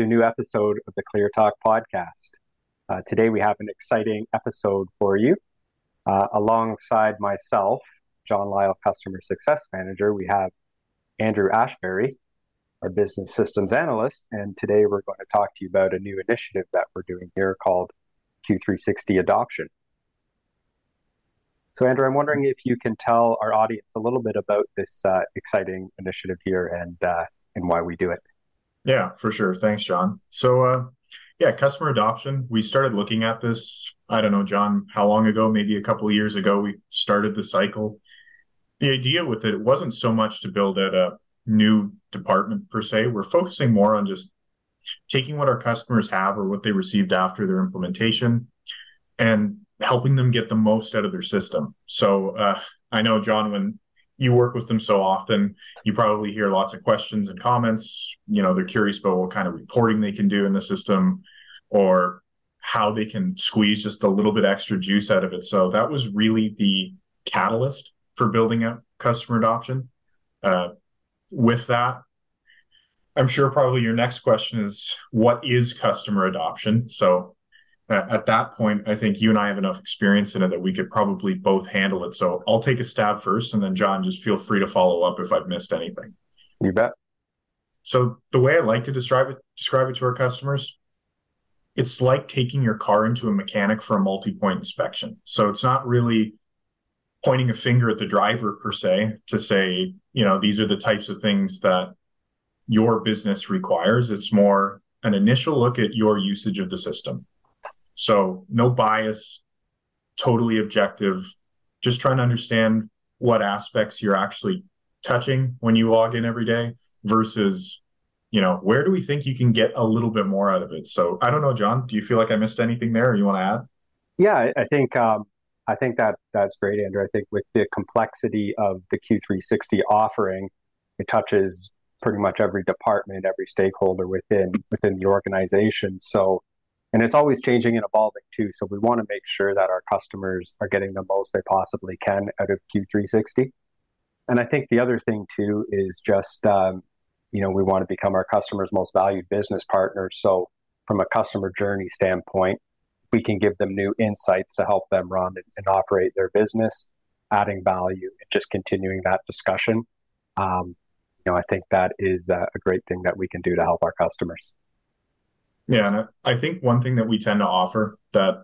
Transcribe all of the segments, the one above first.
To a new episode of the Clear Talk podcast. Uh, today we have an exciting episode for you. Uh, alongside myself, John Lyall, Customer Success Manager, we have Andrew Ashbury, our Business Systems Analyst, and today we're going to talk to you about a new initiative that we're doing here called Q360 Adoption. So, Andrew, I'm wondering if you can tell our audience a little bit about this uh, exciting initiative here and uh, and why we do it. Yeah, for sure. Thanks, John. So, uh, yeah, customer adoption. We started looking at this. I don't know, John, how long ago? Maybe a couple of years ago. We started the cycle. The idea with it wasn't so much to build out a new department per se. We're focusing more on just taking what our customers have or what they received after their implementation and helping them get the most out of their system. So uh, I know, John, when you work with them so often, you probably hear lots of questions and comments. You know, they're curious about what kind of reporting they can do in the system or how they can squeeze just a little bit extra juice out of it. So that was really the catalyst for building out customer adoption. Uh, with that, I'm sure probably your next question is what is customer adoption? So Uh, at that point, I think you and I have enough experience in it that we could probably both handle it. So I'll take a stab first, and then John, just feel free to follow up if I've missed anything. You bet. So the way I like to describe it, describe it to our customers, it's like taking your car into a mechanic for a multi-point inspection. So it's not really pointing a finger at the driver per se to say, you know, these are the types of things that your business requires. It's more an initial look at your usage of the system. So no bias, totally objective, just trying to understand what aspects you're actually touching when you log in every day versus you know where do we think you can get a little bit more out of it? So i don't know john do you feel like i missed anything there or you want to add? Yeah i think um, i think that that's great andrew. I think with the complexity of the q360 offering it touches pretty much every department every stakeholder within within the organization. So and it's always changing and evolving too. So we want to make sure that our customers are getting the most they possibly can out of Q360. And I think the other thing too is just, um, you know, we want to become our customers' most valued business partners. So from a customer journey standpoint, we can give them new insights to help them run and, and operate their business, adding value and just continuing that discussion. Um, you know, I think that is a great thing that we can do to help our customers. Yeah, and I think one thing that we tend to offer that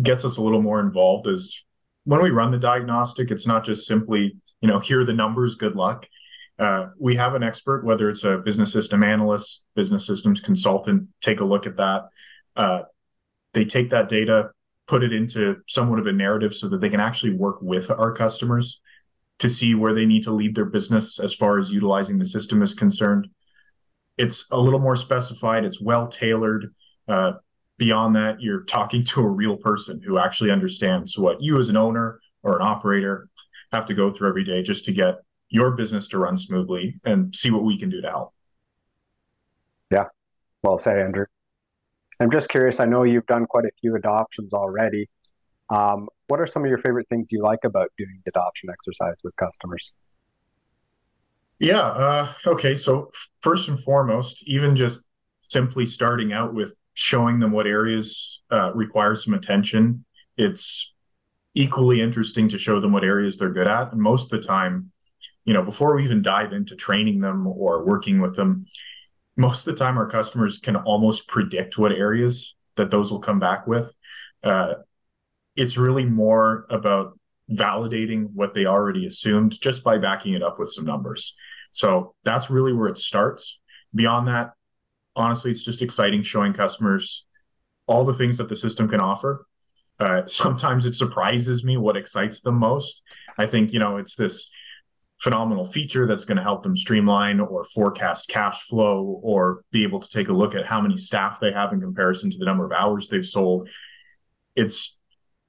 gets us a little more involved is when we run the diagnostic, it's not just simply, you know, here are the numbers, good luck. Uh, we have an expert, whether it's a business system analyst, business systems consultant, take a look at that. Uh, they take that data, put it into somewhat of a narrative so that they can actually work with our customers to see where they need to lead their business as far as utilizing the system is concerned it's a little more specified. It's well tailored. Uh, beyond that, you're talking to a real person who actually understands what you as an owner or an operator have to go through every day just to get your business to run smoothly and see what we can do to help. Yeah, well said, Andrew. I'm just curious. I know you've done quite a few adoptions already. Um, what are some of your favorite things you like about doing the adoption exercise with customers? Yeah. Uh, okay. So first and foremost, even just simply starting out with showing them what areas uh, require some attention, it's equally interesting to show them what areas they're good at. And most of the time, you know, before we even dive into training them or working with them, most of the time our customers can almost predict what areas that those will come back with. Uh, it's really more about validating what they already assumed just by backing it up with some numbers. So that's really where it starts. Beyond that, honestly, it's just exciting showing customers all the things that the system can offer. Uh, sometimes it surprises me what excites them most. I think, you know, it's this phenomenal feature that's going to help them streamline or forecast cash flow or be able to take a look at how many staff they have in comparison to the number of hours they've sold. It's,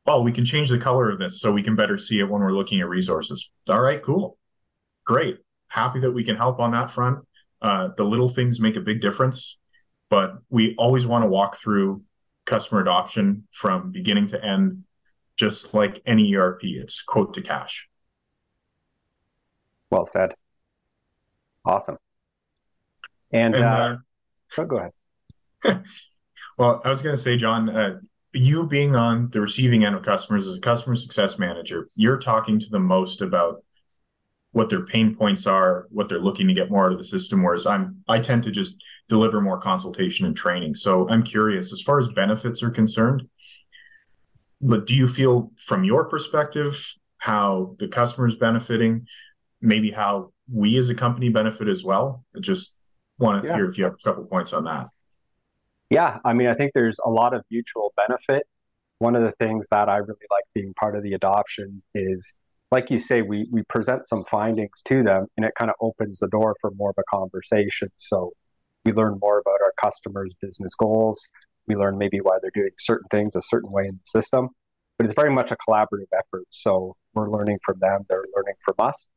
oh, we can change the color of this so we can better see it when we're looking at resources. All right, cool. Great happy that we can help on that front. Uh, the little things make a big difference, but we always want to walk through customer adoption from beginning to end, just like any ERP. It's quote to cash. Well said. Awesome. And, and uh, uh, Oh, go ahead. well, I was going to say, John, uh, you being on the receiving end of customers as a customer success manager, you're talking to the most about what their pain points are, what they're looking to get more out of the system. Whereas I'm, I tend to just deliver more consultation and training. So I'm curious, as far as benefits are concerned, but do you feel from your perspective how the customer is benefiting, maybe how we as a company benefit as well? I just want to yeah. hear if you have a couple points on that. Yeah, I mean, I think there's a lot of mutual benefit. One of the things that I really like being part of the adoption is, like you say, we we present some findings to them, and it kind of opens the door for more of a conversation. So we learn more about our customers' business goals. We learn maybe why they're doing certain things a certain way in the system, but it's very much a collaborative effort. So we're learning from them; they're learning from us.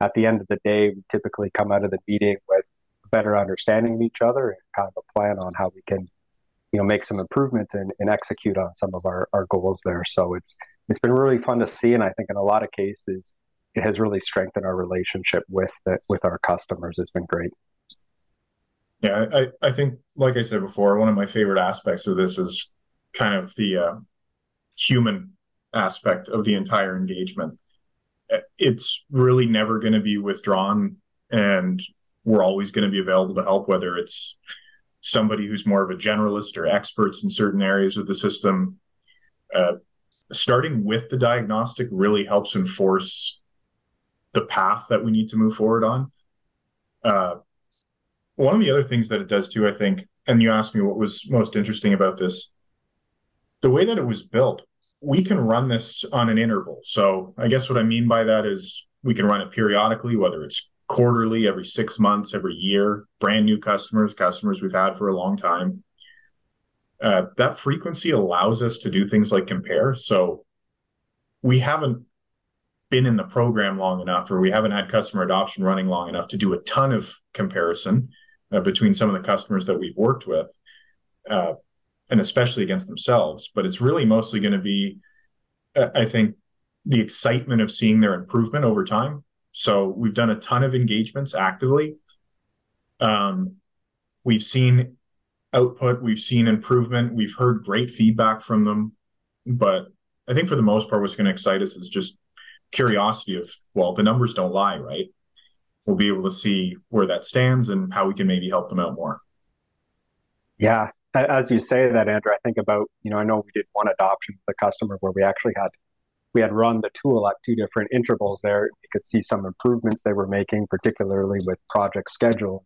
At the end of the day, we typically come out of the meeting with a better understanding of each other and kind of a plan on how we can you know make some improvements and, and execute on some of our, our goals there. So it's it's been really fun to see and i think in a lot of cases it has really strengthened our relationship with the, with our customers. It's been great. Yeah i i think like i said before one of my favorite aspects of this is kind of the uh, human aspect of the entire engagement. It's really never going to be withdrawn and we're always going to be available to help whether it's somebody who's more of a generalist or experts in certain areas of the system. Uh, starting with the diagnostic really helps enforce the path that we need to move forward on. Uh, one of the other things that it does too, I think, and you asked me what was most interesting about this, the way that it was built, we can run this on an interval. So I guess what I mean by that is we can run it periodically, whether it's quarterly, every six months, every year, brand new customers, customers we've had for a long time. Uh, that frequency allows us to do things like compare. So we haven't been in the program long enough, or we haven't had customer adoption running long enough to do a ton of comparison uh, between some of the customers that we've worked with, uh, and especially against themselves. But it's really mostly going to be, uh, I think, the excitement of seeing their improvement over time so we've done a ton of engagements actively. Um, we've seen output, we've seen improvement, we've heard great feedback from them. But I think for the most part, what's going to excite us is just curiosity of, well, the numbers don't lie, right? We'll be able to see where that stands and how we can maybe help them out more. Yeah. As you say that, Andrew, I think about, you know, I know we did one adoption with a customer where we actually had we had run the tool at two different intervals there. You could see some improvements they were making, particularly with project schedule.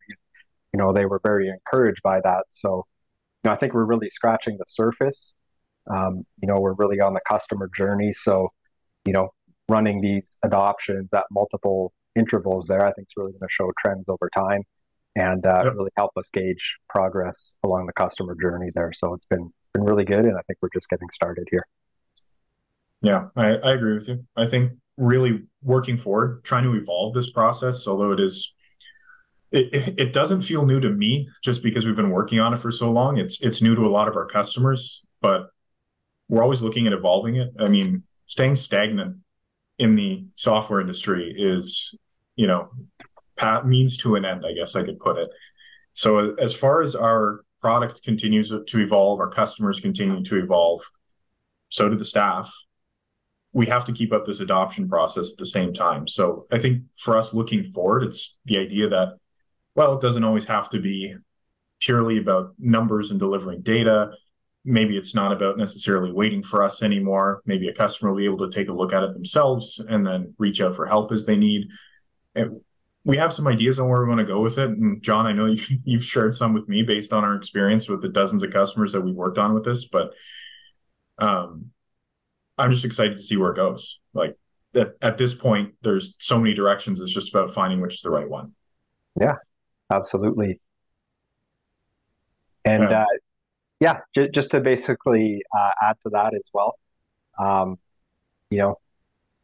You know, they were very encouraged by that. So, you know, I think we're really scratching the surface. Um, you know, we're really on the customer journey. So, you know, running these adoptions at multiple intervals there, I think is really going to show trends over time and uh, yep. really help us gauge progress along the customer journey there. So it's been it's been really good, and I think we're just getting started here. Yeah, I, I agree with you. I think really working forward, trying to evolve this process, although it is it, it doesn't feel new to me just because we've been working on it for so long. It's it's new to a lot of our customers, but we're always looking at evolving it. I mean, staying stagnant in the software industry is, you know, path means to an end, I guess I could put it. So as far as our product continues to evolve, our customers continue to evolve, so do the staff we have to keep up this adoption process at the same time. So I think for us looking forward, it's the idea that, well, it doesn't always have to be purely about numbers and delivering data. Maybe it's not about necessarily waiting for us anymore. Maybe a customer will be able to take a look at it themselves and then reach out for help as they need. And we have some ideas on where we want to go with it. And John, I know you've shared some with me based on our experience with the dozens of customers that we've worked on with this, but um, I'm just excited to see where it goes. Like at, at this point, there's so many directions. It's just about finding which is the right one. Yeah, absolutely. And yeah, uh, yeah j- just to basically uh, add to that as well, um, you know,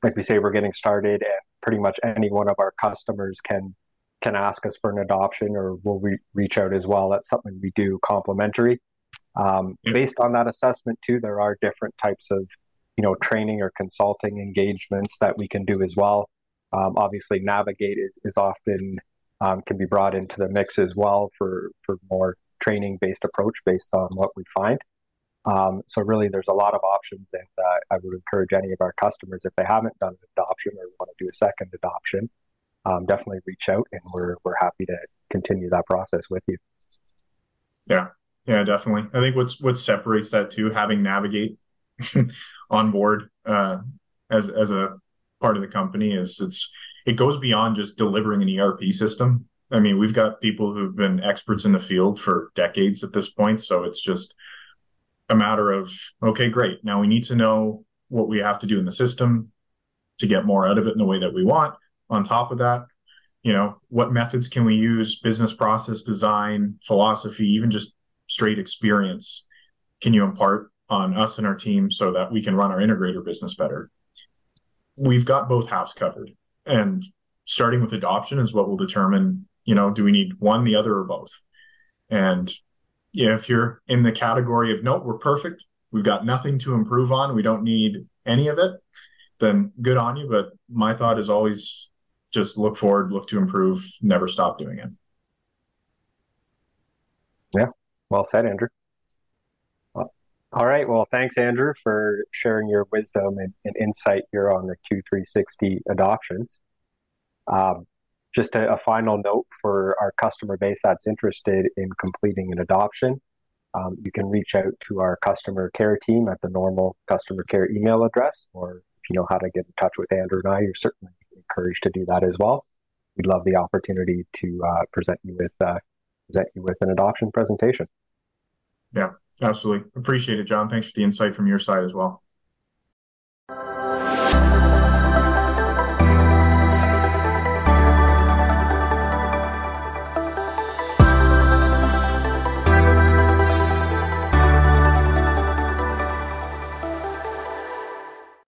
like we say, we're getting started, and pretty much any one of our customers can can ask us for an adoption, or we'll re- reach out as well. That's something we do complimentary. Um, yeah. Based on that assessment, too, there are different types of you know training or consulting engagements that we can do as well. Um, obviously, Navigate is, is often um, can be brought into the mix as well for for more training based approach based on what we find. Um, so really, there's a lot of options, and uh, I would encourage any of our customers if they haven't done an adoption or want to do a second adoption, um, definitely reach out, and we're we're happy to continue that process with you. Yeah, yeah, definitely. I think what's what separates that too, having navigate on board uh, as as a part of the company is it's it goes beyond just delivering an ERP system. I mean, we've got people who've been experts in the field for decades at this point, so it's just a matter of okay, great. Now we need to know what we have to do in the system to get more out of it in the way that we want. On top of that, you know, what methods can we use, business process design, philosophy, even just straight experience can you impart on us and our team so that we can run our integrator business better? We've got both halves covered. And starting with adoption is what will determine, you know, do we need one, the other, or both? And if you're in the category of nope, we're perfect, we've got nothing to improve on, we don't need any of it, then good on you. But my thought is always just look forward, look to improve, never stop doing it. Yeah, well said, Andrew. All right. Well, thanks, Andrew, for sharing your wisdom and, and insight here on the Q360 adoptions. Um, just a, a, final note for our customer base that's interested in completing an adoption. Um, you can reach out to our customer care team at the normal customer care email address, or if you know how to get in touch with Andrew and I, you're certainly encouraged to do that as well. We'd love the opportunity to uh, present you with uh, present you with an adoption presentation. Yeah, Absolutely. Appreciate it, John. Thanks for the insight from your side as well.